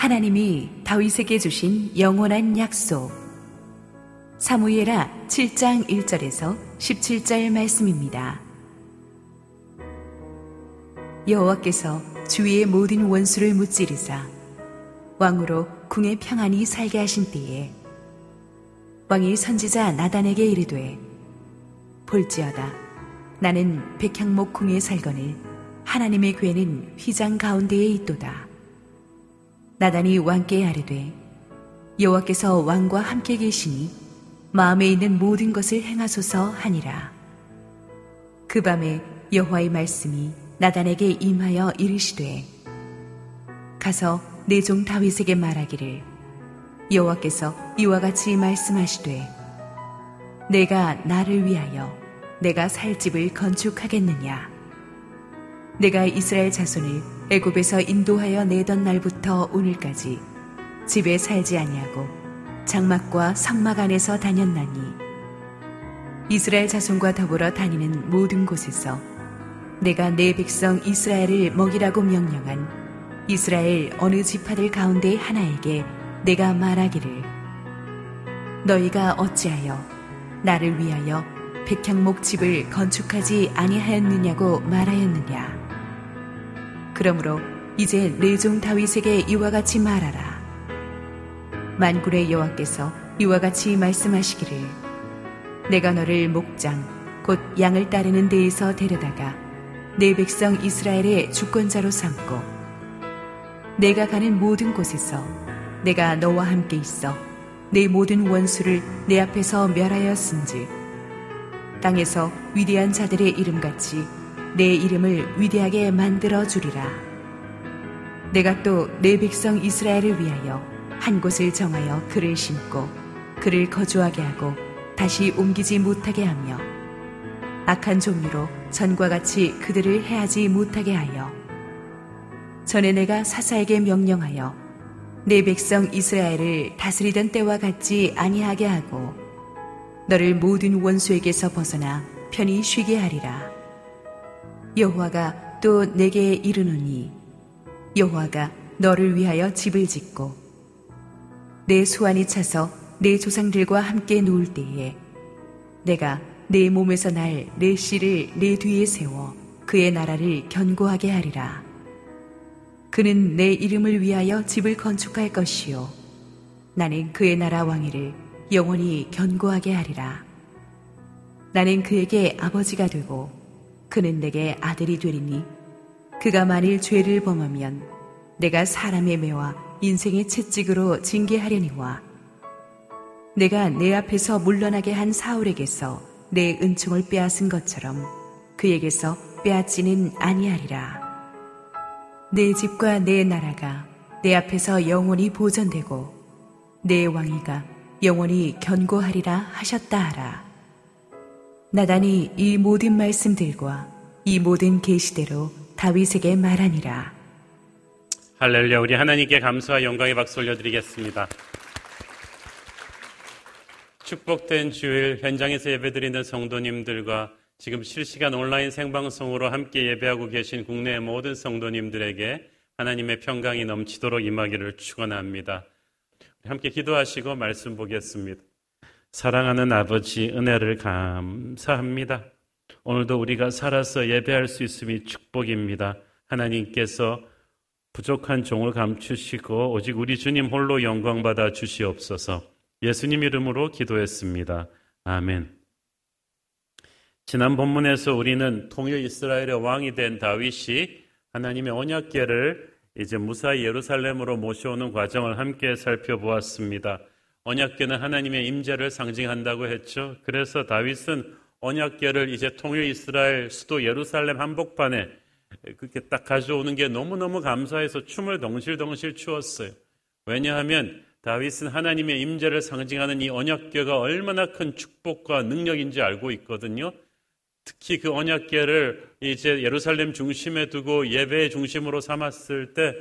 하나님이 다윗에게 주신 영원한 약속. 사무엘하 7장 1절에서 17절 말씀입니다. 여호와께서 주위의 모든 원수를 무찌르사 왕으로 궁에 평안히 살게 하신 때에 왕이 선지자 나단에게 이르되 볼지어다 나는 백향목 궁에 살거늘 하나님의 괴는 휘장 가운데에 있도다 나단이 왕께 아뢰되 여호와께서 왕과 함께 계시니 마음에 있는 모든 것을 행하소서 하니라. 그 밤에 여호와의 말씀이 나단에게 임하여 이르시되 가서 내 종 다윗에게 말하기를 여호와께서 이와 같이 말씀하시되 내가 나를 위하여 내가 살 집을 건축하겠느냐? 내가 이스라엘 자손을 애굽에서 인도하여 내던 날부터 오늘까지 집에 살지 아니하고 장막과 성막 안에서 다녔나니 이스라엘 자손과 더불어 다니는 모든 곳에서 내가 내 백성 이스라엘을 먹이라고 명령한 이스라엘 어느 지파들 가운데 하나에게 내가 말하기를 너희가 어찌하여 나를 위하여 백향목 집을 건축하지 아니하였느냐고 말하였느냐 그러므로 이제 내종 다윗에게 이와 같이 말하라. 만군의 여호와께서 이와 같이 말씀하시기를 내가 너를 목장 곧 양을 따르는 데에서 데려다가 내 백성 이스라엘의 주권자로 삼고 내가 가는 모든 곳에서 내가 너와 함께 있어 내 모든 원수를 내 앞에서 멸하였은즉 땅에서 위대한 자들의 이름같이 내 이름을 위대하게 만들어 주리라. 내가 또 내 백성 이스라엘을 위하여 한 곳을 정하여 그를 심고 그를 거주하게 하고 다시 옮기지 못하게 하며 악한 종류로 전과 같이 그들을 해하지 못하게 하여 전에 내가 사사에게 명령하여 내 백성 이스라엘을 다스리던 때와 같지 아니하게 하고 너를 모든 원수에게서 벗어나 편히 쉬게 하리라 여호와가 또 내게 이르노니 여호와가 너를 위하여 집을 짓고 내 수완이 차서 내 조상들과 함께 누울 때에 내가 내 몸에서 날 내 씨를 내 뒤에 세워 그의 나라를 견고하게 하리라. 그는 내 이름을 위하여 집을 건축할 것이요. 나는 그의 나라 왕위를 영원히 견고하게 하리라. 나는 그에게 아버지가 되고 그는 내게 아들이 되리니 그가 만일 죄를 범하면 내가 사람의 매와 인생의 채찍으로 징계하려니와 내가 내 앞에서 물러나게 한 사울에게서 내 은총을 빼앗은 것처럼 그에게서 빼앗지는 아니하리라. 내 집과 내 나라가 내 앞에서 영원히 보존되고 내 왕위가 영원히 견고하리라 하셨다 하라. 나단이 이 모든 말씀들과 이 모든 계시대로 다윗에게 말하니라. 할렐루야 우리 하나님께 감사와 영광의 박수 올려드리겠습니다. 축복된 주일 현장에서 예배드리는 성도님들과 지금 실시간 온라인 생방송으로 함께 예배하고 계신 국내 모든 성도님들에게 하나님의 평강이 넘치도록 임하기를 축원합니다. 함께 기도하시고 말씀 보겠습니다. 사랑하는 아버지 은혜를 감사합니다. 오늘도 우리가 살아서 예배할 수 있음이 축복입니다. 하나님께서 부족한 종을 감추시고 오직 우리 주님 홀로 영광 받아 주시옵소서. 예수님 이름으로 기도했습니다. 아멘. 지난 본문에서 우리는 통일 이스라엘의 왕이 된 다윗이 하나님의 언약궤를 이제 무사히 예루살렘으로 모셔오는 과정을 함께 살펴보았습니다. 언약궤는 하나님의 임재를 상징한다고 했죠. 그래서 다윗은 언약궤를 이제 통일 이스라엘 수도 예루살렘 한복판에 그렇게 딱 가져오는 게 너무너무 감사해서 춤을 덩실덩실 추었어요. 왜냐하면 다윗은 하나님의 임재를 상징하는 이 언약궤가 얼마나 큰 축복과 능력인지 알고 있거든요. 특히 그 언약궤를 이제 예루살렘 중심에 두고 예배의 중심으로 삼았을 때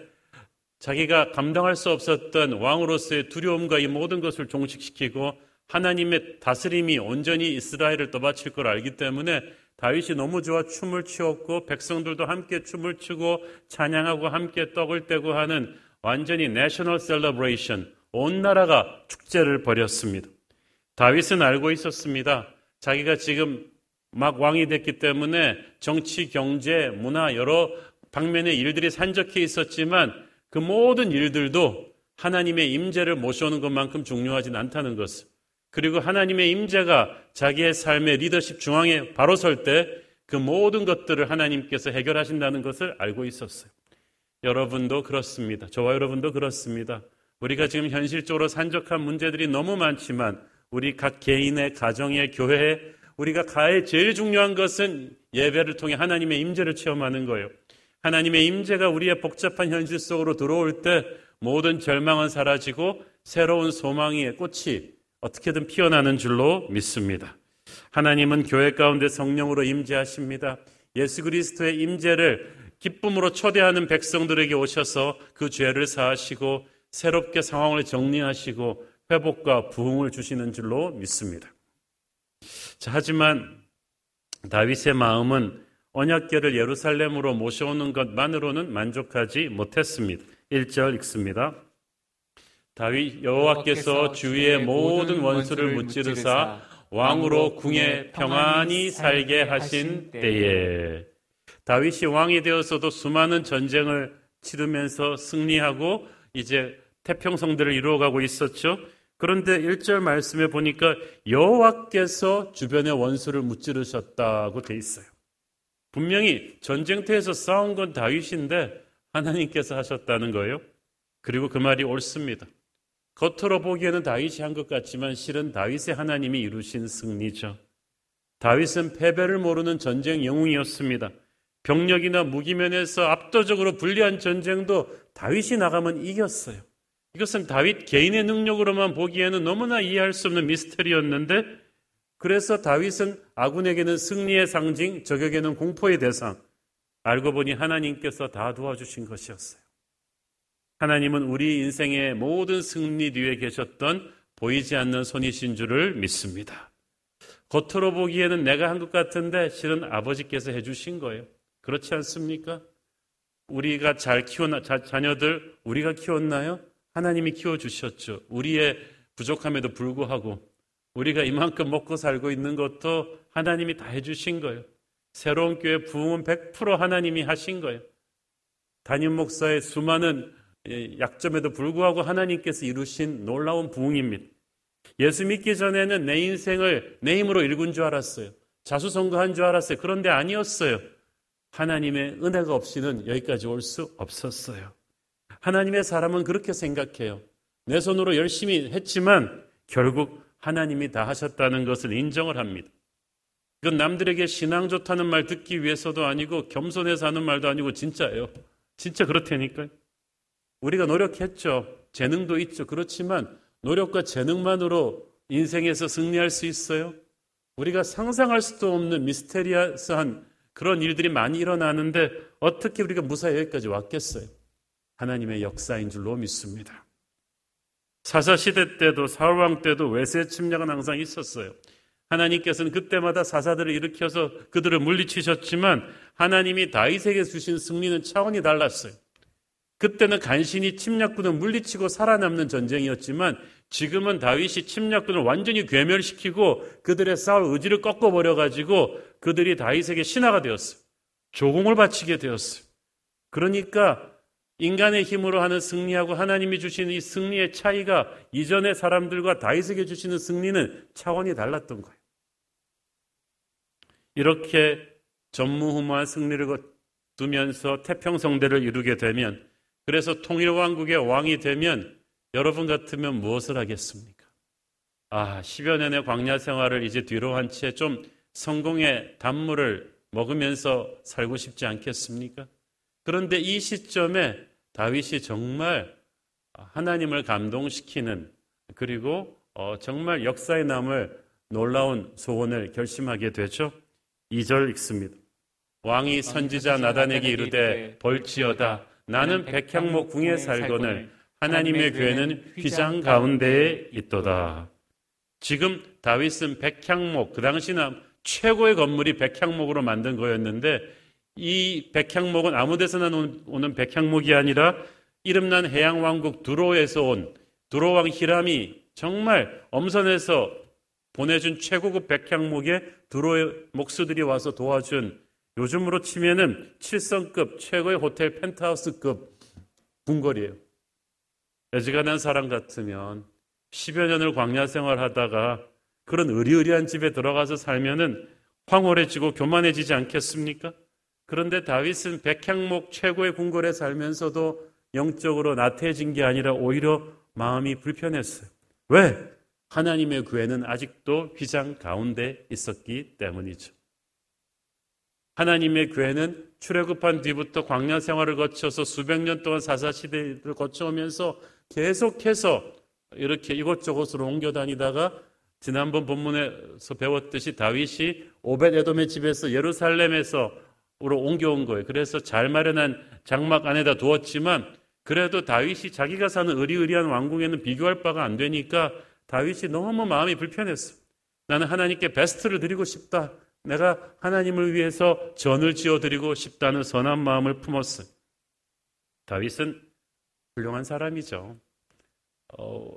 자기가 감당할 수 없었던 왕으로서의 두려움과 이 모든 것을 종식시키고 하나님의 다스림이 온전히 이스라엘을 떠받칠 걸 알기 때문에 다윗이 너무 좋아 춤을 추었고 백성들도 함께 춤을 추고 찬양하고 함께 떡을 떼고 하는 완전히 national celebration, 온 나라가 축제를 벌였습니다. 다윗은 알고 있었습니다. 자기가 지금 막 왕이 됐기 때문에 정치, 경제, 문화 여러 방면의 일들이 산적해 있었지만 그 모든 일들도 하나님의 임재를 모셔오는 것만큼 중요하진 않다는 것을 그리고 하나님의 임재가 자기의 삶의 리더십 중앙에 바로 설 때 그 모든 것들을 하나님께서 해결하신다는 것을 알고 있었어요. 여러분도 그렇습니다. 저와 여러분도 그렇습니다. 우리가 지금 현실적으로 산적한 문제들이 너무 많지만 우리 각 개인의 가정의 교회에 우리가 가해 제일 중요한 것은 예배를 통해 하나님의 임재를 체험하는 거예요. 하나님의 임재가 우리의 복잡한 현실 속으로 들어올 때 모든 절망은 사라지고 새로운 소망의 꽃이 어떻게든 피어나는 줄로 믿습니다. 하나님은 교회 가운데 성령으로 임재하십니다. 예수 그리스도의 임재를 기쁨으로 초대하는 백성들에게 오셔서 그 죄를 사하시고 새롭게 상황을 정리하시고 회복과 부흥을 주시는 줄로 믿습니다. 자, 하지만 다윗의 마음은 언약궤를 예루살렘으로 모셔오는 것만으로는 만족하지 못했습니다. 1절 읽습니다. 다윗 여호와께서 주위의 모든 원수를 무찌르사 왕으로 궁에 평안히 살게 하신 때에 다윗이 왕이 되어서도 수많은 전쟁을 치르면서 승리하고 이제 태평성대를 이루어가고 있었죠. 그런데 1절 말씀에 보니까 여호와께서 주변의 원수를 무찌르셨다고 돼 있어요. 분명히 전쟁터에서 싸운 건 다윗인데 하나님께서 하셨다는 거예요. 그리고 그 말이 옳습니다. 겉으로 보기에는 다윗이 한 것 같지만 실은 다윗의 하나님이 이루신 승리죠. 다윗은 패배를 모르는 전쟁 영웅이었습니다. 병력이나 무기면에서 압도적으로 불리한 전쟁도 다윗이 나가면 이겼어요. 이것은 다윗 개인의 능력으로만 보기에는 너무나 이해할 수 없는 미스터리였는데 그래서 다윗은 아군에게는 승리의 상징, 적에게는 공포의 대상. 알고 보니 하나님께서 다 도와주신 것이었어요. 하나님은 우리 인생의 모든 승리 뒤에 계셨던 보이지 않는 손이신 줄을 믿습니다. 겉으로 보기에는 내가 한 것 같은데 실은 아버지께서 해주신 거예요. 그렇지 않습니까? 우리가 잘 자, 자녀들 우리가 키웠나요? 하나님이 키워주셨죠. 우리의 부족함에도 불구하고 우리가 이만큼 먹고 살고 있는 것도 하나님이 다 해주신 거예요. 새로운 교회 부흥은 100% 하나님이 하신 거예요. 담임 목사의 수많은 약점에도 불구하고 하나님께서 이루신 놀라운 부흥입니다. 예수 믿기 전에는 내 인생을 내 힘으로 읽은 줄 알았어요. 자수성가한 줄 알았어요. 그런데 아니었어요. 하나님의 은혜가 없이는 여기까지 올 수 없었어요. 하나님의 사람은 그렇게 생각해요. 내 손으로 열심히 했지만 결국 하나님이 다 하셨다는 것을 인정을 합니다. 이건 남들에게 신앙 좋다는 말 듣기 위해서도 아니고 겸손해서 하는 말도 아니고 진짜예요. 진짜 그렇다니까요. 우리가 노력했죠. 재능도 있죠. 그렇지만 노력과 재능만으로 인생에서 승리할 수 있어요? 우리가 상상할 수도 없는 미스테리어스한 그런 일들이 많이 일어나는데 어떻게 우리가 무사히 여기까지 왔겠어요? 하나님의 역사인 줄로 믿습니다. 사사 시대 때도 사울왕 때도 외세 침략은 항상 있었어요. 하나님께서는 그때마다 사사들을 일으켜서 그들을 물리치셨지만 하나님이 다윗에게 주신 승리는 차원이 달랐어요. 그때는 간신히 침략군을 물리치고 살아남는 전쟁이었지만 지금은 다윗이 침략군을 완전히 괴멸시키고 그들의 싸울 의지를 꺾어버려 가지고 그들이 다윗에게 신하가 되었어요. 조공을 바치게 되었어요. 그러니까 인간의 힘으로 하는 승리하고 하나님이 주시는 이 승리의 차이가 이전의 사람들과 다윗에게 주시는 승리는 차원이 달랐던 거예요. 이렇게 전무후무한 승리를 두면서 태평성대를 이루게 되면 그래서 통일왕국의 왕이 되면 여러분 같으면 무엇을 하겠습니까? 아, 10여 년의 광야 생활을 이제 뒤로 한 채 좀 성공의 단물을 먹으면서 살고 싶지 않겠습니까? 그런데 이 시점에 다윗이 정말 하나님을 감동시키는 그리고 어, 정말 역사에 남을 놀라운 소원을 결심하게 되죠. 2절 읽습니다. 왕이 선지자 나단에게 이르되 벌지어다 나는 백향목 궁에 살거늘 하나님의 교회는 휘장 가운데에 있도다. 지금 다윗은 백향목 그 당시는 최고의 건물이 백향목으로 만든 거였는데 이 백향목은 아무 데서나 오는 백향목이 아니라 이름난 해양왕국 두로에서 온 두로왕 히람이 정말 엄선해서 보내준 최고급 백향목에 두로의 목수들이 와서 도와준 요즘으로 치면은 7성급 최고의 호텔 펜트하우스급 궁궐이에요. 여지간한 사람 같으면 10여 년을 광야 생활하다가 그런 의리의리한 집에 들어가서 살면은 황홀해지고 교만해지지 않겠습니까? 그런데 다윗은 백향목 최고의 궁궐에 살면서도 영적으로 나태해진 게 아니라 오히려 마음이 불편했어요. 왜? 하나님의 구애는 아직도 휘장 가운데 있었기 때문이죠. 하나님의 교회는 출애굽한 뒤부터 광야 생활을 거쳐서 수백 년 동안 사사 시대를 거쳐오면서 계속해서 이렇게 이곳저곳으로 옮겨 다니다가 지난번 본문에서 배웠듯이 다윗이 오벳 에돔의 집에서 예루살렘에서 으로 옮겨온 거예요. 그래서 잘 마련한 장막 안에다 두었지만 그래도 다윗이 자기가 사는 의리의리한 왕궁에는 비교할 바가 안 되니까 다윗이 너무 마음이 불편했어. 나는 하나님께 베스트를 드리고 싶다. 내가 하나님을 위해서 전을 지어 드리고 싶다는 선한 마음을 품었어요. 다윗은 훌륭한 사람이죠. 어,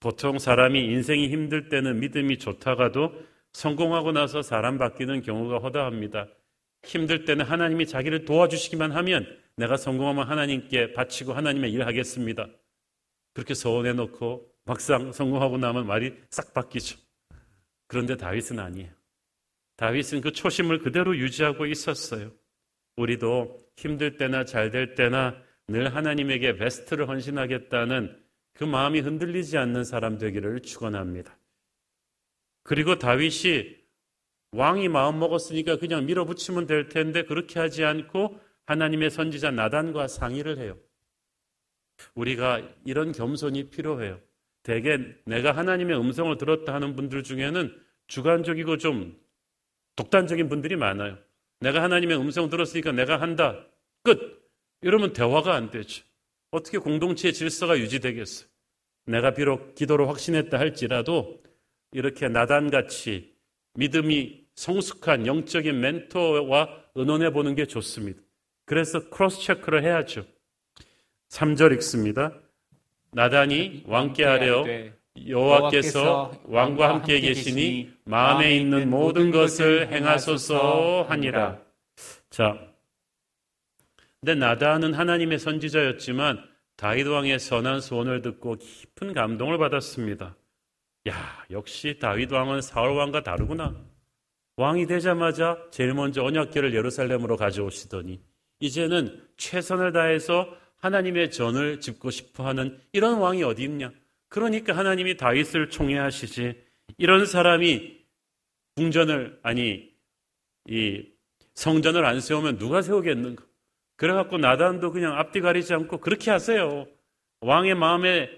보통 사람이 인생이 힘들 때는 믿음이 좋다가도 성공하고 나서 사람 바뀌는 경우가 허다합니다. 힘들 때는 하나님이 자기를 도와주시기만 하면 내가 성공하면 하나님께 바치고 하나님의 일을 하겠습니다. 그렇게 서원해 놓고 막상 성공하고 나면 말이 싹 바뀌죠. 그런데 다윗은 아니에요. 다윗은 그 초심을 그대로 유지하고 있었어요. 우리도 힘들 때나 잘 될 때나 늘 하나님에게 베스트를 헌신하겠다는 그 마음이 흔들리지 않는 사람 되기를 축원합니다. 그리고 다윗이 왕이 마음 먹었으니까 그냥 밀어붙이면 될 텐데 그렇게 하지 않고 하나님의 선지자 나단과 상의를 해요. 우리가 이런 겸손이 필요해요. 대개 내가 하나님의 음성을 들었다 하는 분들 중에는 주관적이고 좀 독단적인 분들이 많아요. 내가 하나님의 음성 들었으니까 내가 한다. 끝. 이러면 대화가 안 되죠. 어떻게 공동체의 질서가 유지되겠어요? 내가 비록 기도로 확신했다 할지라도 이렇게 나단같이 믿음이 성숙한 영적인 멘토와 의논해 보는 게 좋습니다. 그래서 크로스 체크를 해야죠. 3절 읽습니다. 나단이 왕께 하려 여호와께서 왕과 함께 계시니 마음에 있는 모든 것을 행하소서 하니라. 자, 근데 나단은 하나님의 선지자였지만 다윗 왕의 선한 소원을 듣고 깊은 감동을 받았습니다. 야, 역시 다윗 왕은 사울 왕과 다르구나. 왕이 되자마자 제일 먼저 언약궤를 예루살렘으로 가져오시더니 이제는 최선을 다해서 하나님의 전을 짚고 싶어 하는 이런 왕이 어디 있냐? 그러니까 하나님이 다윗을 총애하시지. 이런 사람이 궁전을 아니 이 성전을 안 세우면 누가 세우겠는가? 그래갖고 나단도 그냥 앞뒤 가리지 않고 그렇게 하세요. 왕의 마음에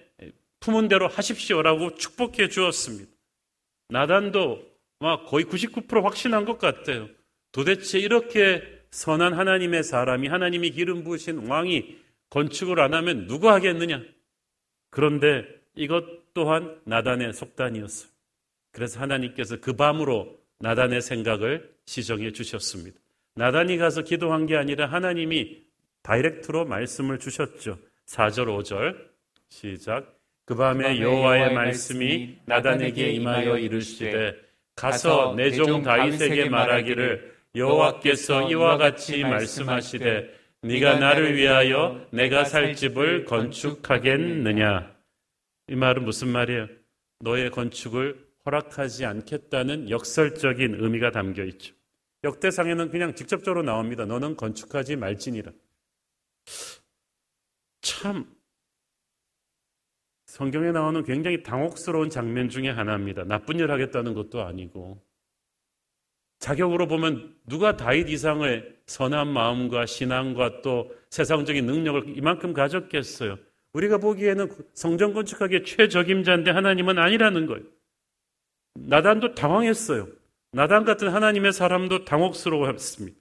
품은 대로 하십시오라고 축복해 주었습니다. 나단도 막 거의 99% 확신한 것 같아요. 도대체 이렇게 선한 하나님의 사람이 하나님이 기름 부으신 왕이 건축을 안 하면 누가 하겠느냐? 그런데 이것 또한 나단의 속단이었어요. 그래서 하나님께서 그 밤으로 나단의 생각을 시정해 주셨습니다. 나단이 가서 기도한 게 아니라 하나님이 다이렉트로 말씀을 주셨죠. 4절, 5절. 시작. 그 밤에 여호와의 말씀이 나단에게 임하여 이르시되 가서 내 종 다윗에게 말하기를 여호와께서 이와 같이 말씀하시되 네가 나를 위하여 내가 살 집을 건축하겠느냐 이 말은 무슨 말이에요? 너의 건축을 허락하지 않겠다는 역설적인 의미가 담겨 있죠. 역대상에는 그냥 직접적으로 나옵니다. 너는 건축하지 말지니라. 참 성경에 나오는 굉장히 당혹스러운 장면 중에 하나입니다. 나쁜 일 하겠다는 것도 아니고 자격으로 보면 누가 다윗 이상의 선한 마음과 신앙과 또 세상적인 능력을 이만큼 가졌겠어요. 우리가 보기에는 성전 건축하기에 최적임자인데 하나님은 아니라는 거예요. 나단도 당황했어요. 나단 같은 하나님의 사람도 당혹스러워했습니다.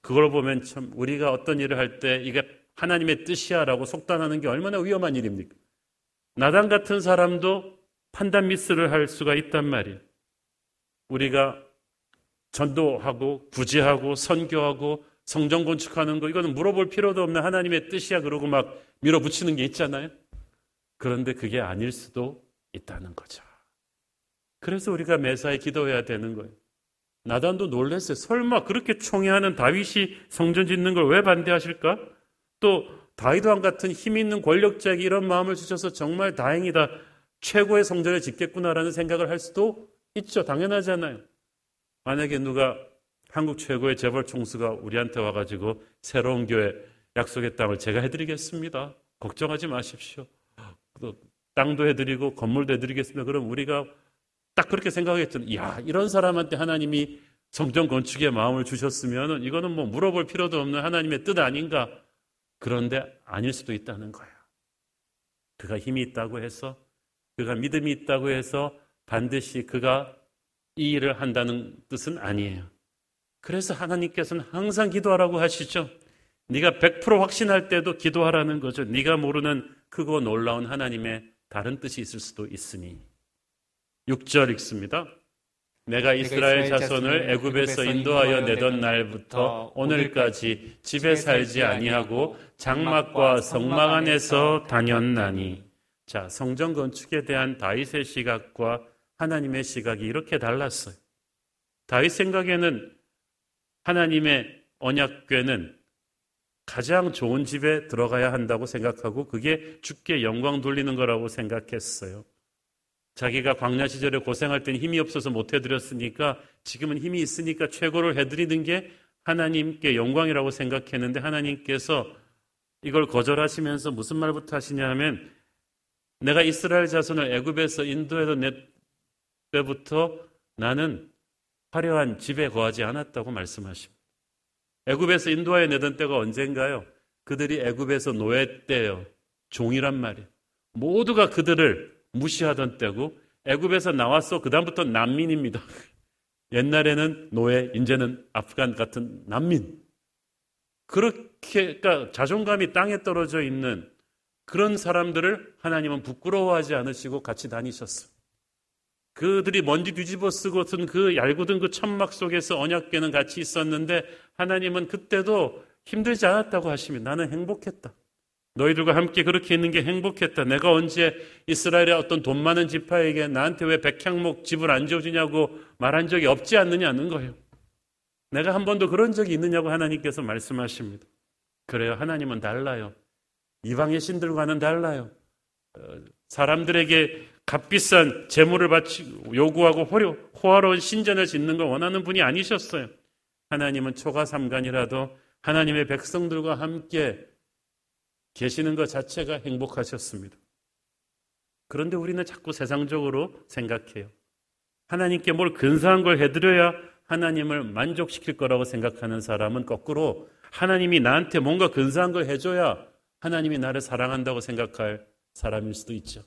그걸 보면 참 우리가 어떤 일을 할 때 이게 하나님의 뜻이야라고 속단하는 게 얼마나 위험한 일입니까? 나단 같은 사람도 판단 미스를 할 수가 있단 말이에요. 우리가 전도하고 구제하고 선교하고 성전 건축하는 거 이거는 물어볼 필요도 없는 하나님의 뜻이야 그러고 막 밀어붙이는 게 있잖아요. 그런데 그게 아닐 수도 있다는 거죠. 그래서 우리가 매사에 기도해야 되는 거예요. 나단도 놀랐어요. 설마 그렇게 총애하는 다윗이 성전 짓는 걸 왜 반대하실까? 또 다윗 왕 같은 힘 있는 권력자에게 이런 마음을 주셔서 정말 다행이다. 최고의 성전을 짓겠구나라는 생각을 할 수도 있죠. 당연하잖아요. 만약에 누가 한국 최고의 재벌 총수가 우리한테 와가지고 새로운 교회 약속의 땅을 제가 해드리겠습니다. 걱정하지 마십시오. 땅도 해드리고 건물도 해드리겠습니다. 그럼 우리가 딱 그렇게 생각했죠. 이야, 이런 사람한테 하나님이 성전 건축의 마음을 주셨으면 이거는 뭐 물어볼 필요도 없는 하나님의 뜻 아닌가. 그런데 아닐 수도 있다는 거예요. 그가 힘이 있다고 해서, 그가 믿음이 있다고 해서 반드시 그가 이 일을 한다는 뜻은 아니에요. 그래서 하나님께서는 항상 기도하라고 하시죠. 네가 100% 확신할 때도 기도하라는 거죠. 네가 모르는 크고 놀라운 하나님의 다른 뜻이 있을 수도 있으니. 6절 읽습니다. 내가 이스라엘 자손을 애굽에서 인도하여 내던 날부터 오늘까지 집에 살지 아니하고 장막과 성막 안에서 다녔나니. 자, 성전 건축에 대한 다윗의 시각과 하나님의 시각이 이렇게 달랐어요. 다윗 생각에는 하나님의 언약궤는 가장 좋은 집에 들어가야 한다고 생각하고 그게 주께 영광 돌리는 거라고 생각했어요. 자기가 광야 시절에 고생할 때는 힘이 없어서 못 해드렸으니까 지금은 힘이 있으니까 최고를 해드리는 게 하나님께 영광이라고 생각했는데 하나님께서 이걸 거절하시면서 무슨 말부터 하시냐 하면 내가 이스라엘 자손을 애굽에서 인도해서 내 때부터 나는 화려한 집에 거하지 않았다고 말씀하십니다. 애굽에서 인도하여 내던 때가 언젠가요? 그들이 애굽에서 노예 때요. 종이란 말이에요. 모두가 그들을 무시하던 때고 애굽에서 나왔어 그다음부터 난민입니다. 옛날에는 노예, 이제는 아프간 같은 난민. 그렇게 그러니까 자존감이 땅에 떨어져 있는 그런 사람들을 하나님은 부끄러워하지 않으시고 같이 다니셨어요. 그들이 먼지 뒤집어 쓰고 든그 얄궂은 그 천막 속에서 언약궤는 같이 있었는데 하나님은 그때도 힘들지 않았다고 하시면 나는 행복했다. 너희들과 함께 그렇게 있는 게 행복했다. 내가 언제 이스라엘의 어떤 돈 많은 지파에게 나한테 왜 백향목 집을 안 지어주냐고 말한 적이 없지 않느냐는 거예요. 내가 한 번도 그런 적이 있느냐고 하나님께서 말씀하십니다. 그래요. 하나님은 달라요. 이방의 신들과는 달라요. 어, 사람들에게 값비싼 재물을 바치고 요구하고 호화로운 신전을 짓는 걸 원하는 분이 아니셨어요. 하나님은 초가 삼간이라도 하나님의 백성들과 함께 계시는 것 자체가 행복하셨습니다. 그런데 우리는 자꾸 세상적으로 생각해요. 하나님께 뭘 근사한 걸 해드려야 하나님을 만족시킬 거라고 생각하는 사람은 거꾸로 하나님이 나한테 뭔가 근사한 걸 해줘야 하나님이 나를 사랑한다고 생각할 사람일 수도 있죠.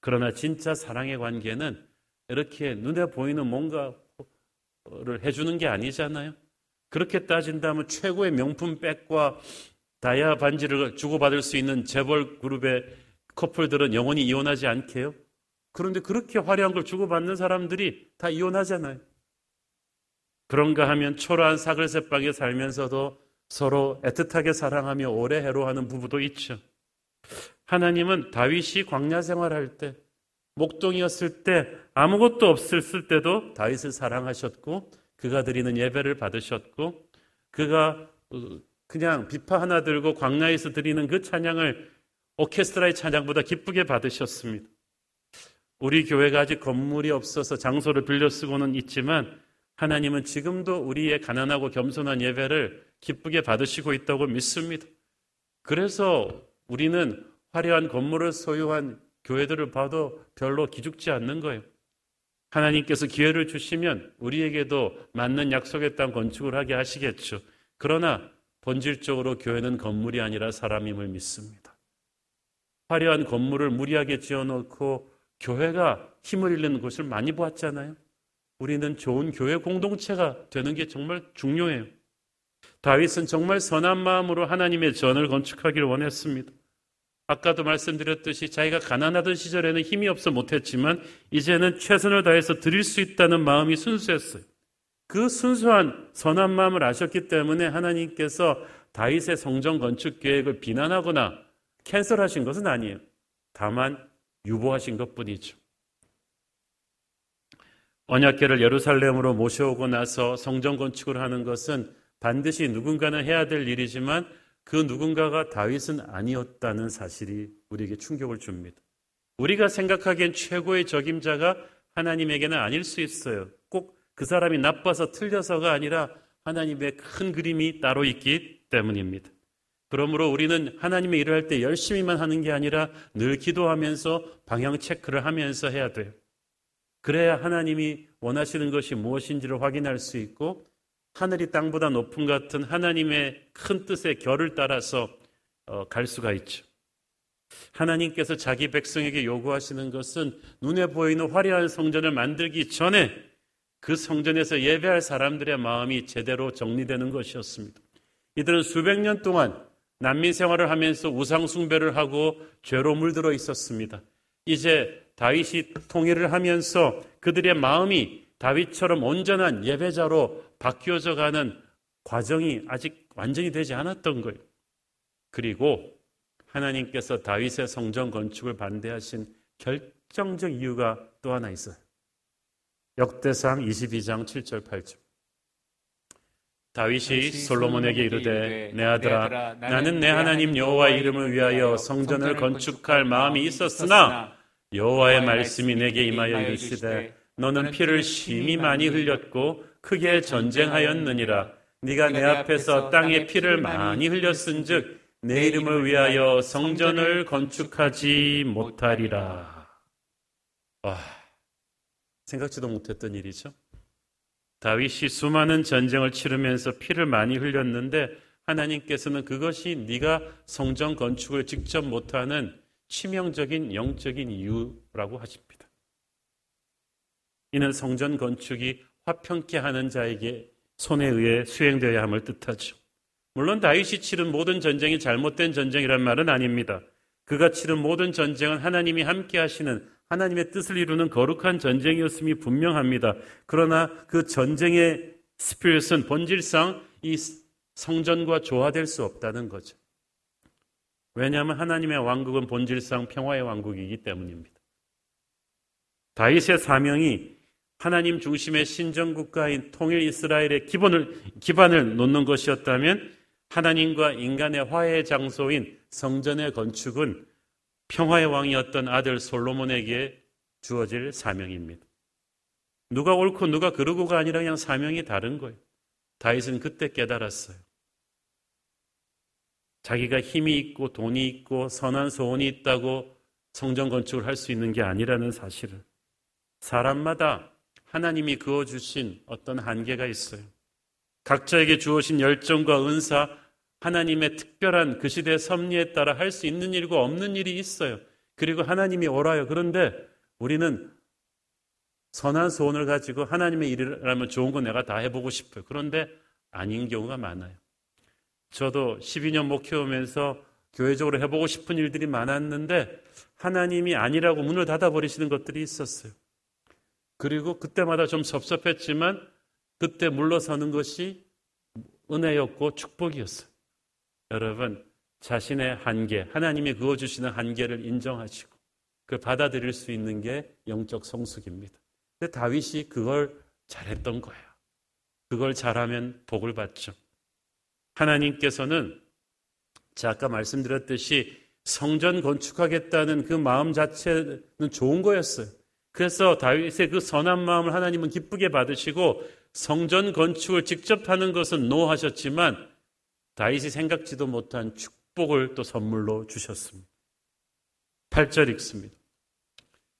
그러나 진짜 사랑의 관계는 이렇게 눈에 보이는 뭔가를 해주는 게 아니잖아요. 그렇게 따진다면 최고의 명품 백과 다이아 반지를 주고받을 수 있는 재벌 그룹의 커플들은 영원히 이혼하지 않게요? 그런데 그렇게 화려한 걸 주고받는 사람들이 다 이혼하잖아요. 그런가 하면 초라한 사글새방에 살면서도 서로 애틋하게 사랑하며 오래 해로하는 부부도 있죠. 하나님은 다윗이 광야 생활할 때 목동이었을 때 아무것도 없을 때도 다윗을 사랑하셨고 그가 드리는 예배를 받으셨고 그가 어, 그냥 비파 하나 들고 광야에서 드리는 그 찬양을 오케스트라의 찬양보다 기쁘게 받으셨습니다. 우리 교회가 아직 건물이 없어서 장소를 빌려 쓰고는 있지만 하나님은 지금도 우리의 가난하고 겸손한 예배를 기쁘게 받으시고 있다고 믿습니다. 그래서 우리는 화려한 건물을 소유한 교회들을 봐도 별로 기죽지 않는 거예요. 하나님께서 기회를 주시면 우리에게도 맞는 약속의 땅 건축을 하게 하시겠죠. 그러나 본질적으로 교회는 건물이 아니라 사람임을 믿습니다. 화려한 건물을 무리하게 지어놓고 교회가 힘을 잃는 곳을 많이 보았잖아요. 우리는 좋은 교회 공동체가 되는 게 정말 중요해요. 다윗은 정말 선한 마음으로 하나님의 전을 건축하기를 원했습니다. 아까도 말씀드렸듯이 자기가 가난하던 시절에는 힘이 없어 못했지만 이제는 최선을 다해서 드릴 수 있다는 마음이 순수했어요. 그 순수한 선한 마음을 아셨기 때문에 하나님께서 다윗의 성전 건축 계획을 비난하거나 캔슬하신 것은 아니에요. 다만 유보하신 것뿐이죠. 언약계를 예루살렘으로 모셔오고 나서 성전 건축을 하는 것은 반드시 누군가는 해야 될 일이지만 그 누군가가 다윗은 아니었다는 사실이 우리에게 충격을 줍니다. 우리가 생각하기엔 최고의 적임자가 하나님에게는 아닐 수 있어요. 꼭그 사람이 나빠서 틀려서가 아니라 하나님의 큰 그림이 따로 있기 때문입니다. 그러므로 우리는 하나님의 일을 할 때 열심히만 하는 게 아니라 늘 기도하면서 방향 체크를 하면서 해야 돼요. 그래야 하나님이 원하시는 것이 무엇인지를 확인할 수 있고 하늘이 땅보다 높은 같은 하나님의 큰 뜻의 결을 따라서 어, 갈 수가 있죠. 하나님께서 자기 백성에게 요구하시는 것은 눈에 보이는 화려한 성전을 만들기 전에 그 성전에서 예배할 사람들의 마음이 제대로 정리되는 것이었습니다. 이들은 수백 년 동안 난민 생활을 하면서 우상 숭배를 하고 죄로 물들어 있었습니다. 이제 다윗이 통일을 하면서 그들의 마음이 다윗처럼 온전한 예배자로 바뀌어져 가는 과정이 아직 완전히 되지 않았던 거예요. 그리고 하나님께서 다윗의 성전 건축을 반대하신 결정적 이유가 또 하나 있어요. 역대상 22장 7절 8절. 다윗이 솔로몬에게 이르되 내 아들아 나는 내 하나님 여호와의 이름을 위하여 성전을 건축할 마음이 있었으나 여호와의 말씀이 내게 임하여 이르시되 너는 피를 심히 많이 흘렸고 크게 전쟁하였느니라 네가 내 앞에서 땅에 피를 많이 흘렸은즉 내 이름을 위하여 성전을 건축하지 못하리라. 와, 생각지도 못했던 일이죠. 다윗이 수많은 전쟁을 치르면서 피를 많이 흘렸는데 하나님께서는 그것이 네가 성전 건축을 직접 못하는 치명적인 영적인 이유라고 하십니다. 이는 성전 건축이 화평케 하는 자에게 손에 의해 수행되어야 함을 뜻하죠. 물론 다윗이 치른 모든 전쟁이 잘못된 전쟁이란 말은 아닙니다. 그가 치른 모든 전쟁은 하나님이 함께 하시는 하나님의 뜻을 이루는 거룩한 전쟁이었음이 분명합니다. 그러나 그 전쟁의 스피릿은 본질상 이 성전과 조화될 수 없다는 거죠. 왜냐하면 하나님의 왕국은 본질상 평화의 왕국이기 때문입니다. 다윗의 사명이 하나님 중심의 신정 국가인 통일 이스라엘의 기본을 기반을 놓는 것이었다면 하나님과 인간의 화해의 장소인 성전의 건축은 평화의 왕이었던 아들 솔로몬에게 주어질 사명입니다. 누가 옳고 누가 그르고가 아니라 그냥 사명이 다른 거예요. 다윗은 그때 깨달았어요. 자기가 힘이 있고 돈이 있고 선한 소원이 있다고 성전 건축을 할 수 있는 게 아니라는 사실을 사람마다 하나님이 그어 주신 어떤 한계가 있어요. 각자에게 주어진 열정과 은사, 하나님의 특별한 그 시대의 섭리에 따라 할 수 있는 일과 없는 일이 있어요. 그리고 하나님이 오라요. 그런데 우리는 선한 소원을 가지고 하나님의 일이라면 좋은 거 내가 다 해보고 싶어요. 그런데 아닌 경우가 많아요. 저도 12년 목회오면서 교회적으로 해보고 싶은 일들이 많았는데 하나님이 아니라고 문을 닫아버리시는 것들이 있었어요. 그리고 그때마다 좀 섭섭했지만 그때 물러서는 것이 은혜였고 축복이었어요. 여러분, 자신의 한계, 하나님이 그어주시는 한계를 인정하시고 그걸 받아들일 수 있는 게 영적 성숙입니다. 근데 다윗이 그걸 잘했던 거예요. 그걸 잘하면 복을 받죠. 하나님께서는 자 아까 말씀드렸듯이 성전 건축하겠다는 그 마음 자체는 좋은 거였어요. 그래서 다윗의 그 선한 마음을 하나님은 기쁘게 받으시고 성전 건축을 직접 하는 것은 노하셨지만 다윗이 생각지도 못한 축복을 또 선물로 주셨습니다. 8절 읽습니다.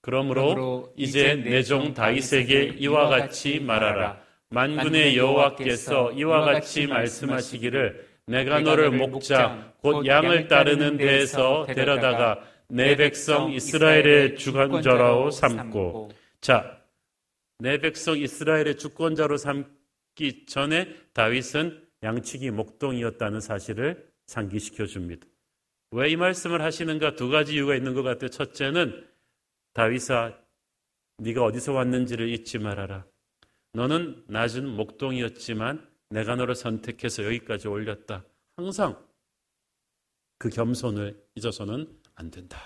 그러므로 이제 내 종 다윗에게 이와 같이 말하라. 만군의 여호와께서 이와 같이 말씀하시기를 내가 너를 목자 곧 양을 따르는 데에서 데려다가 내 백성 이스라엘의 주권자로 삼고 자, 내 백성 이스라엘의 주권자로 삼기 전에 다윗은 양치기 목동이었다는 사실을 상기시켜 줍니다. 왜 이 말씀을 하시는가 두 가지 이유가 있는 것 같아요. 첫째는 다윗아 네가 어디서 왔는지를 잊지 말아라. 너는 낮은 목동이었지만 내가 너를 선택해서 여기까지 올렸다. 항상 그 겸손을 잊어서는 안 된다.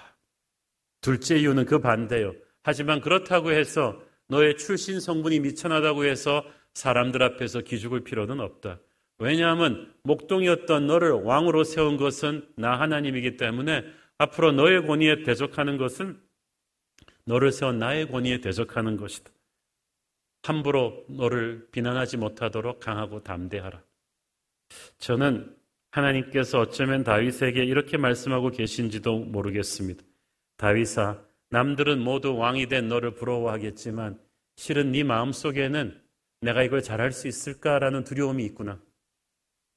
둘째 이유는 그 반대요. 하지만 그렇다고 해서 너의 출신 성분이 미천하다고 해서 사람들 앞에서 기죽을 필요는 없다. 왜냐하면 목동이었던 너를 왕으로 세운 것은 나 하나님이기 때문에 앞으로 너의 권위에 대적하는 것은 너를 세운 나의 권위에 대적하는 것이다. 함부로 너를 비난하지 못하도록 강하고 담대하라. 저는 하나님께서 어쩌면 다윗에게 이렇게 말씀하고 계신지도 모르겠습니다. 다윗아, 남들은 모두 왕이 된 너를 부러워하겠지만 실은 네 마음속에는 내가 이걸 잘할 수 있을까라는 두려움이 있구나.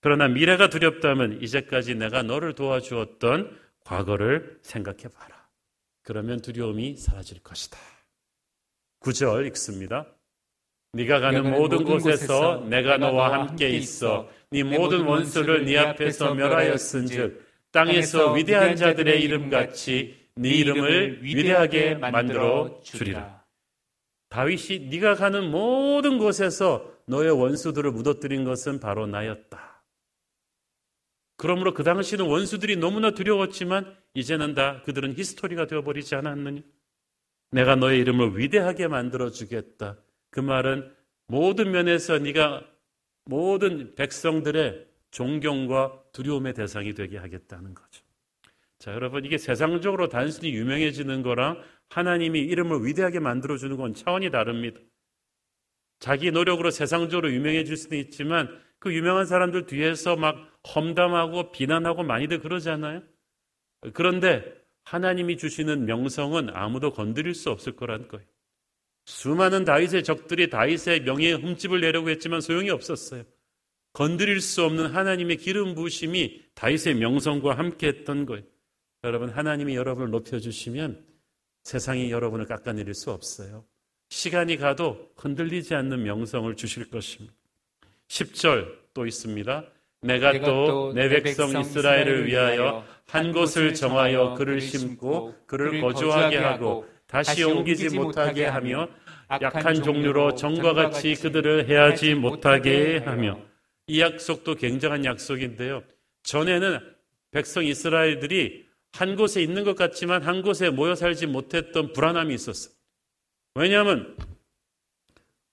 그러나 미래가 두렵다면 이제까지 내가 너를 도와주었던 과거를 생각해 봐라. 그러면 두려움이 사라질 것이다. 9절 읽습니다. 네가 가는 모든 곳에서 내가 너와 함께 있어 네 모든 원수를 네 앞에서 멸하였은즉 땅에서 위대한 자들의 이름 같이 네 이름을 위대하게 만들어 주리라. 다윗이 네가 가는 모든 곳에서 너의 원수들을 묻어뜨린 것은 바로 나였다. 그러므로 그 당시는 원수들이 너무나 두려웠지만 이제는 다 그들은 히스토리가 되어버리지 않았느냐? 내가 너의 이름을 위대하게 만들어 주겠다. 그 말은 모든 면에서 네가 모든 백성들의 존경과 두려움의 대상이 되게 하겠다는 거죠. 자, 여러분, 이게 세상적으로 단순히 유명해지는 거랑 하나님이 이름을 위대하게 만들어주는 건 차원이 다릅니다. 자기 노력으로 세상적으로 유명해질 수는 있지만 그 유명한 사람들 뒤에서 막 험담하고 비난하고 많이들 그러잖아요. 그런데 하나님이 주시는 명성은 아무도 건드릴 수 없을 거란 거예요. 수많은 다윗의 적들이 다윗의 명예에 흠집을 내려고 했지만 소용이 없었어요. 건드릴 수 없는 하나님의 기름 부심이 다윗의 명성과 함께 했던 거예요. 여러분, 하나님이 여러분을 높여 주시면 세상이 여러분을 깎아내릴 수 없어요. 시간이 가도 흔들리지 않는 명성을 주실 것입니다. 10절 또 있습니다. 내가 또 내 백성 이스라엘을 위하여 한 곳을 정하여 그를 심고 그를 거주하게 하고 다시 옮기지 못하게 하며 약한 종류로 정과 같이 그들을 해하지 못하게 하며 이 약속도 굉장한 약속인데요. 전에는 백성 이스라엘들이 한 곳에 있는 것 같지만 한 곳에 모여 살지 못했던 불안함이 있었어요. 왜냐하면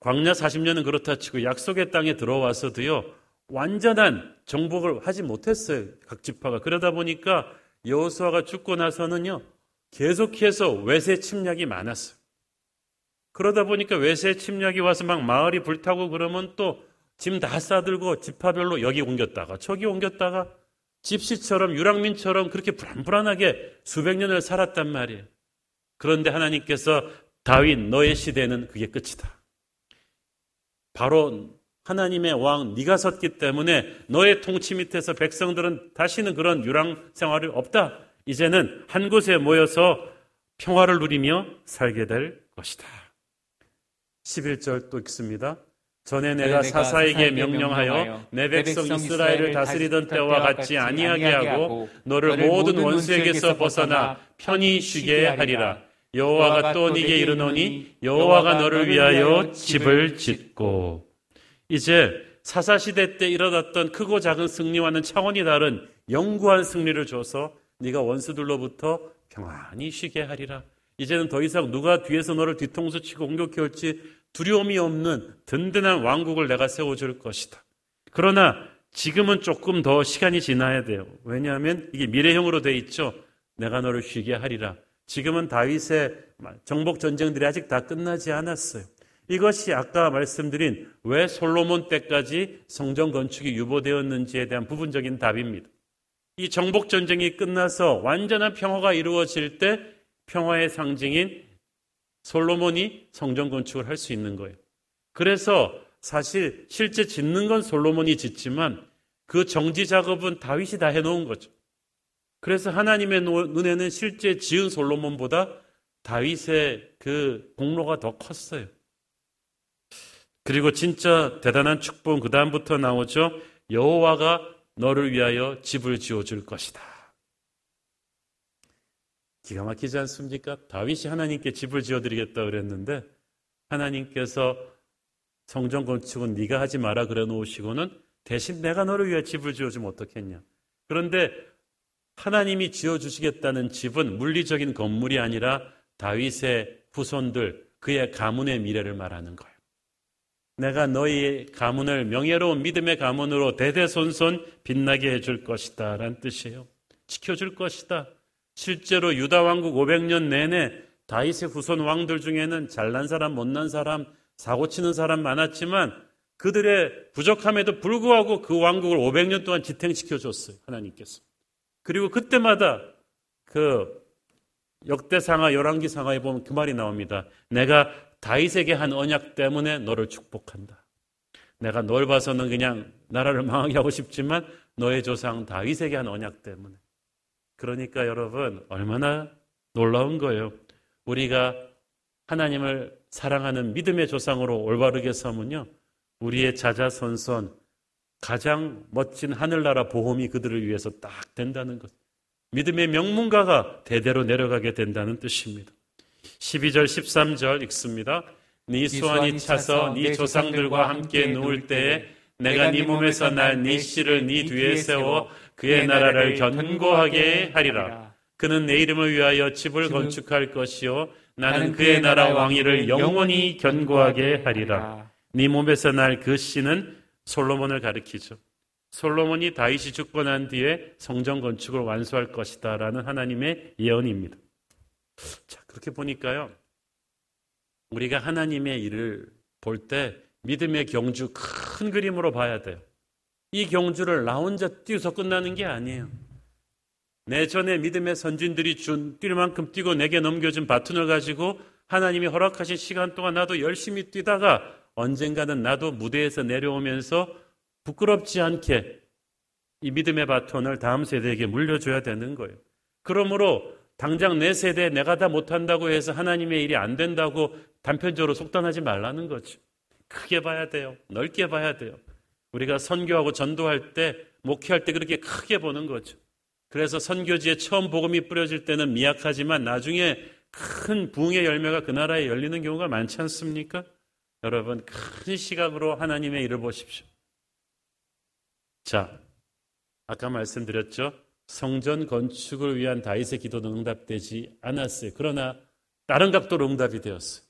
광야 40년은 그렇다 치고 약속의 땅에 들어와서도요. 완전한 정복을 하지 못했어요. 각 지파가. 그러다 보니까 여호수아가 죽고 나서는요. 계속해서 외세 침략이 많았어요. 그러다 보니까 외세 침략이 와서 막 마을이 불타고 그러면 또 짐 다 싸들고 지파별로 여기 옮겼다가 저기 옮겼다가 집시처럼 유랑민처럼 그렇게 불안불안하게 수백 년을 살았단 말이에요. 그런데 하나님께서 다윗 너의 시대는 그게 끝이다. 바로 하나님의 왕 네가 섰기 때문에 너의 통치 밑에서 백성들은 다시는 그런 유랑 생활이 없다. 이제는 한 곳에 모여서 평화를 누리며 살게 될 것이다. 11절 또 읽습니다. 전에 내가 사사에게 명령하여 내 백성 이스라엘을 다스리던 때와 같이 아니하게 하고 너를 모든 원수에게서 벗어나 편히 쉬게 하리라. 여호와가 또 네게 이르노니 여호와가 너를 위하여 집을 짓고 이제 사사 시대 때 일어났던 크고 작은 승리와는 차원이 다른 영구한 승리를 줘서 네가 원수들로부터 평안히 쉬게 하리라. 이제는 더 이상 누가 뒤에서 너를 뒤통수 치고 공격해 올지 두려움이 없는 든든한 왕국을 내가 세워줄 것이다. 그러나 지금은 조금 더 시간이 지나야 돼요. 왜냐하면 이게 미래형으로 돼 있죠. 내가 너를 쉬게 하리라. 지금은 다윗의 정복 전쟁들이 아직 다 끝나지 않았어요. 이것이 아까 말씀드린 왜 솔로몬 때까지 성전 건축이 유보되었는지에 대한 부분적인 답입니다. 이 정복 전쟁이 끝나서 완전한 평화가 이루어질 때 평화의 상징인 솔로몬이 성전 건축을 할 수 있는 거예요. 그래서 사실 실제 짓는 건 솔로몬이 짓지만 그 정지 작업은 다윗이 다 해놓은 거죠. 그래서 하나님의 눈에는 실제 지은 솔로몬보다 다윗의 그 공로가 더 컸어요. 그리고 진짜 대단한 축복은 그 다음부터 나오죠. 여호와가 너를 위하여 집을 지어줄 것이다. 기가 막히지 않습니까? 다윗이 하나님께 집을 지어드리겠다 그랬는데 하나님께서 성전 건축은 네가 하지 마라 그래 놓으시고는 대신 내가 너를 위해 집을 지어주면 어떻겠냐. 그런데 하나님이 지어주시겠다는 집은 물리적인 건물이 아니라 다윗의 후손들, 그의 가문의 미래를 말하는 거예요. 내가 너희 가문을 명예로운 믿음의 가문으로 대대손손 빛나게 해줄 것이다. 라는 뜻이에요. 지켜줄 것이다. 실제로 유다 왕국 500년 내내 다윗의 후손 왕들 중에는 잘난 사람, 못난 사람, 사고 치는 사람 많았지만 그들의 부족함에도 불구하고 그 왕국을 500년 동안 지탱시켜 줬어요. 하나님께서. 그리고 그때마다 그 역대상하 열왕기상하에 보면 그 말이 나옵니다. 내가 다윗에게 한 언약 때문에 너를 축복한다. 내가 널 봐서는 그냥 나라를 망하게 하고 싶지만 너의 조상 다윗에게 한 언약 때문에. 그러니까 여러분 얼마나 놀라운 거예요. 우리가 하나님을 사랑하는 믿음의 조상으로 올바르게 서면요. 우리의 자자손손 가장 멋진 하늘나라 보험이 그들을 위해서 딱 된다는 것. 믿음의 명문가가 대대로 내려가게 된다는 뜻입니다. 12절 13절 읽습니다. 네 수완이 차서 네 조상들과 함께 누울 때에 내가 네 몸에서 날네 씨를 네 뒤에 세워 그의 나라를 견고하게 하리라. 그는 내 이름을 위하여 집을 건축할 것이요 나는 그의 나라 왕위를 영원히 견고하게 하리라. 네 몸에서 날 그 씨는 솔로몬을 가리키죠. 솔로몬이 다윗이 죽고 난 뒤에 성전 건축을 완수할 것이다라는 하나님의 예언입니다. 자, 그렇게 보니까요. 우리가 하나님의 일을 볼 때 믿음의 경주 큰 그림으로 봐야 돼요. 이 경주를 나 혼자 뛰어서 끝나는 게 아니에요. 내 전에 믿음의 선진들이 준 뛸 만큼 뛰고 내게 넘겨준 바톤을 가지고 하나님이 허락하신 시간 동안 나도 열심히 뛰다가 언젠가는 나도 무대에서 내려오면서 부끄럽지 않게 이 믿음의 바톤을 다음 세대에게 물려줘야 되는 거예요. 그러므로 당장 내 세대에 내가 다 못한다고 해서 하나님의 일이 안 된다고 단편적으로 속단하지 말라는 거죠. 크게 봐야 돼요. 넓게 봐야 돼요. 우리가 선교하고 전도할 때, 목회할 때 그렇게 크게 보는 거죠. 그래서 선교지에 처음 복음이 뿌려질 때는 미약하지만 나중에 큰 부흥의 열매가 그 나라에 열리는 경우가 많지 않습니까? 여러분, 큰 시각으로 하나님의 일을 보십시오. 자, 아까 말씀드렸죠? 성전 건축을 위한 다윗의 기도는 응답되지 않았어요. 그러나 다른 각도로 응답이 되었어요.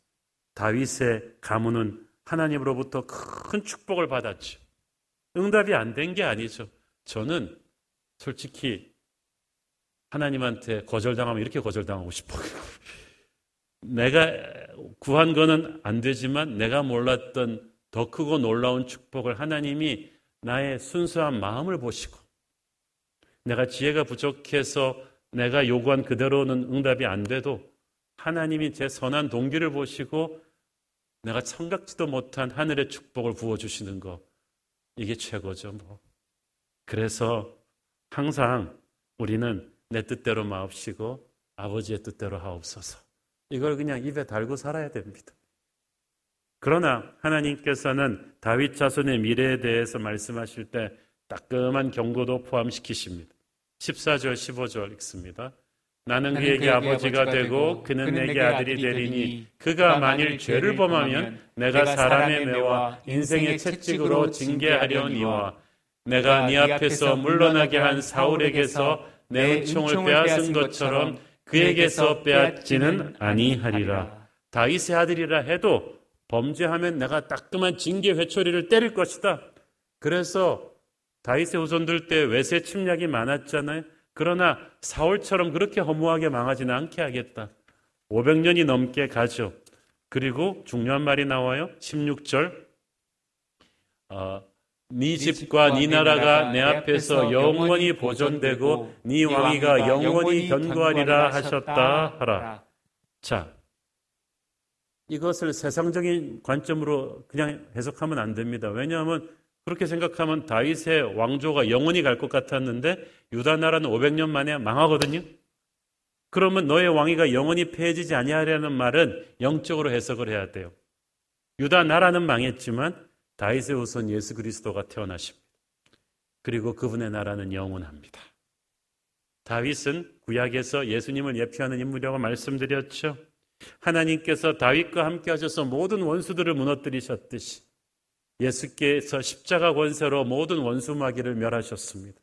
다윗의 가문은 하나님으로부터 큰 축복을 받았죠. 응답이 안 된 게 아니죠. 저는 솔직히 하나님한테 거절당하면 이렇게 거절당하고 싶어요. 내가 구한 거는 안 되지만 내가 몰랐던 더 크고 놀라운 축복을 하나님이 나의 순수한 마음을 보시고 내가 지혜가 부족해서 내가 요구한 그대로는 응답이 안 돼도 하나님이 제 선한 동기를 보시고 내가 청각지도 못한 하늘의 축복을 부어주시는 거 이게 최고죠 뭐. 그래서 항상 우리는 내 뜻대로 마옵시고 아버지의 뜻대로 하옵소서. 이걸 그냥 입에 달고 살아야 됩니다. 그러나 하나님께서는 다윗 자손의 미래에 대해서 말씀하실 때 따끔한 경고도 포함시키십니다. 14절, 15절 읽습니다. 나는 그에게 아버지가 되고 그는 내게 아들이 되리니 그가 만일 죄를 범하면 내가 사람의 매와 인생의 채찍으로 징계하려니와 내가 네 앞에서 물러나게 한 사울에게서 내 은총을 빼앗은 것처럼 그에게서 빼앗지는 아니하리라. 다윗의 아들이라 해도 범죄하면 내가 따끔한 징계 회초리를 때릴 것이다. 그래서 다윗의 후손들 때 외세 침략이 많았잖아요. 그러나 사울처럼 그렇게 허무하게 망하지는 않게 하겠다. 500년이 넘게 가죠. 그리고 중요한 말이 나와요. 16절. 어, 네 집과 네 나라가 내 앞에서 영원히 보존되고 네 왕위가 영원히 견고하리라 하셨다 하라. 자, 이것을 세상적인 관점으로 그냥 해석하면 안 됩니다. 왜냐하면 그렇게 생각하면 다윗의 왕조가 영원히 갈 것 같았는데 유다 나라는 500년 만에 망하거든요. 그러면 너의 왕위가 영원히 폐해지지 아니하려는 말은 영적으로 해석을 해야 돼요. 유다 나라는 망했지만 다윗의 후손 예수 그리스도가 태어나십니다. 그리고 그분의 나라는 영원합니다. 다윗은 구약에서 예수님을 예표하는 인물이라고 말씀드렸죠. 하나님께서 다윗과 함께 하셔서 모든 원수들을 무너뜨리셨듯이 예수께서 십자가 권세로 모든 원수 마귀를 멸하셨습니다.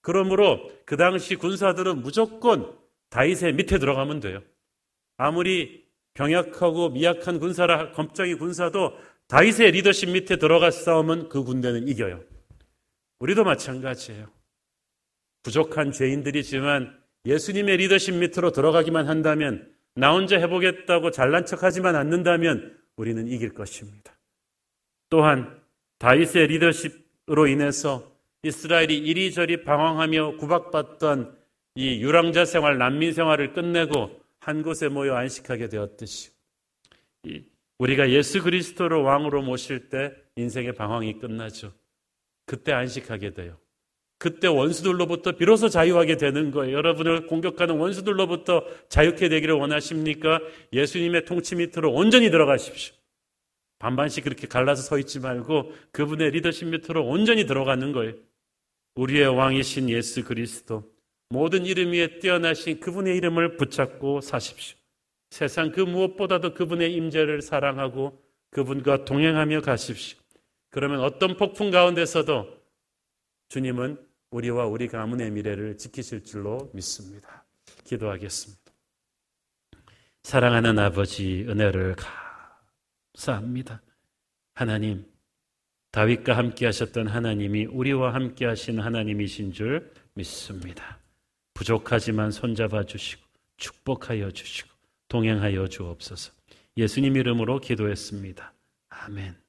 그러므로 그 당시 군사들은 무조건 다윗의 밑에 들어가면 돼요. 아무리 병약하고 미약한 군사라 검정이 군사도 다윗의 리더십 밑에 들어가 싸우면 그 군대는 이겨요. 우리도 마찬가지예요. 부족한 죄인들이지만 예수님의 리더십 밑으로 들어가기만 한다면 나 혼자 해보겠다고 잘난 척하지만 않는다면 우리는 이길 것입니다. 또한 다윗의 리더십으로 인해서 이스라엘이 이리저리 방황하며 구박받던 이 유랑자 생활, 난민 생활을 끝내고 한 곳에 모여 안식하게 되었듯이 우리가 예수 그리스도를 왕으로 모실 때 인생의 방황이 끝나죠. 그때 안식하게 돼요. 그때 원수들로부터 비로소 자유하게 되는 거예요. 여러분을 공격하는 원수들로부터 자유케 되기를 원하십니까? 예수님의 통치 밑으로 온전히 들어가십시오. 반반씩 그렇게 갈라서 서 있지 말고 그분의 리더십 밑으로 온전히 들어가는 거예요. 우리의 왕이신 예수 그리스도, 모든 이름 위에 뛰어나신 그분의 이름을 붙잡고 사십시오. 세상 그 무엇보다도 그분의 임재를 사랑하고 그분과 동행하며 가십시오. 그러면 어떤 폭풍 가운데서도 주님은 우리와 우리 가문의 미래를 지키실 줄로 믿습니다. 기도하겠습니다. 사랑하는 아버지 은혜를 감사합니다. 하나님, 다윗과 함께 하셨던 하나님이 우리와 함께 하신 하나님이신 줄 믿습니다. 부족하지만 손잡아 주시고 축복하여 주시고 동행하여 주옵소서. 예수님 이름으로 기도했습니다. 아멘.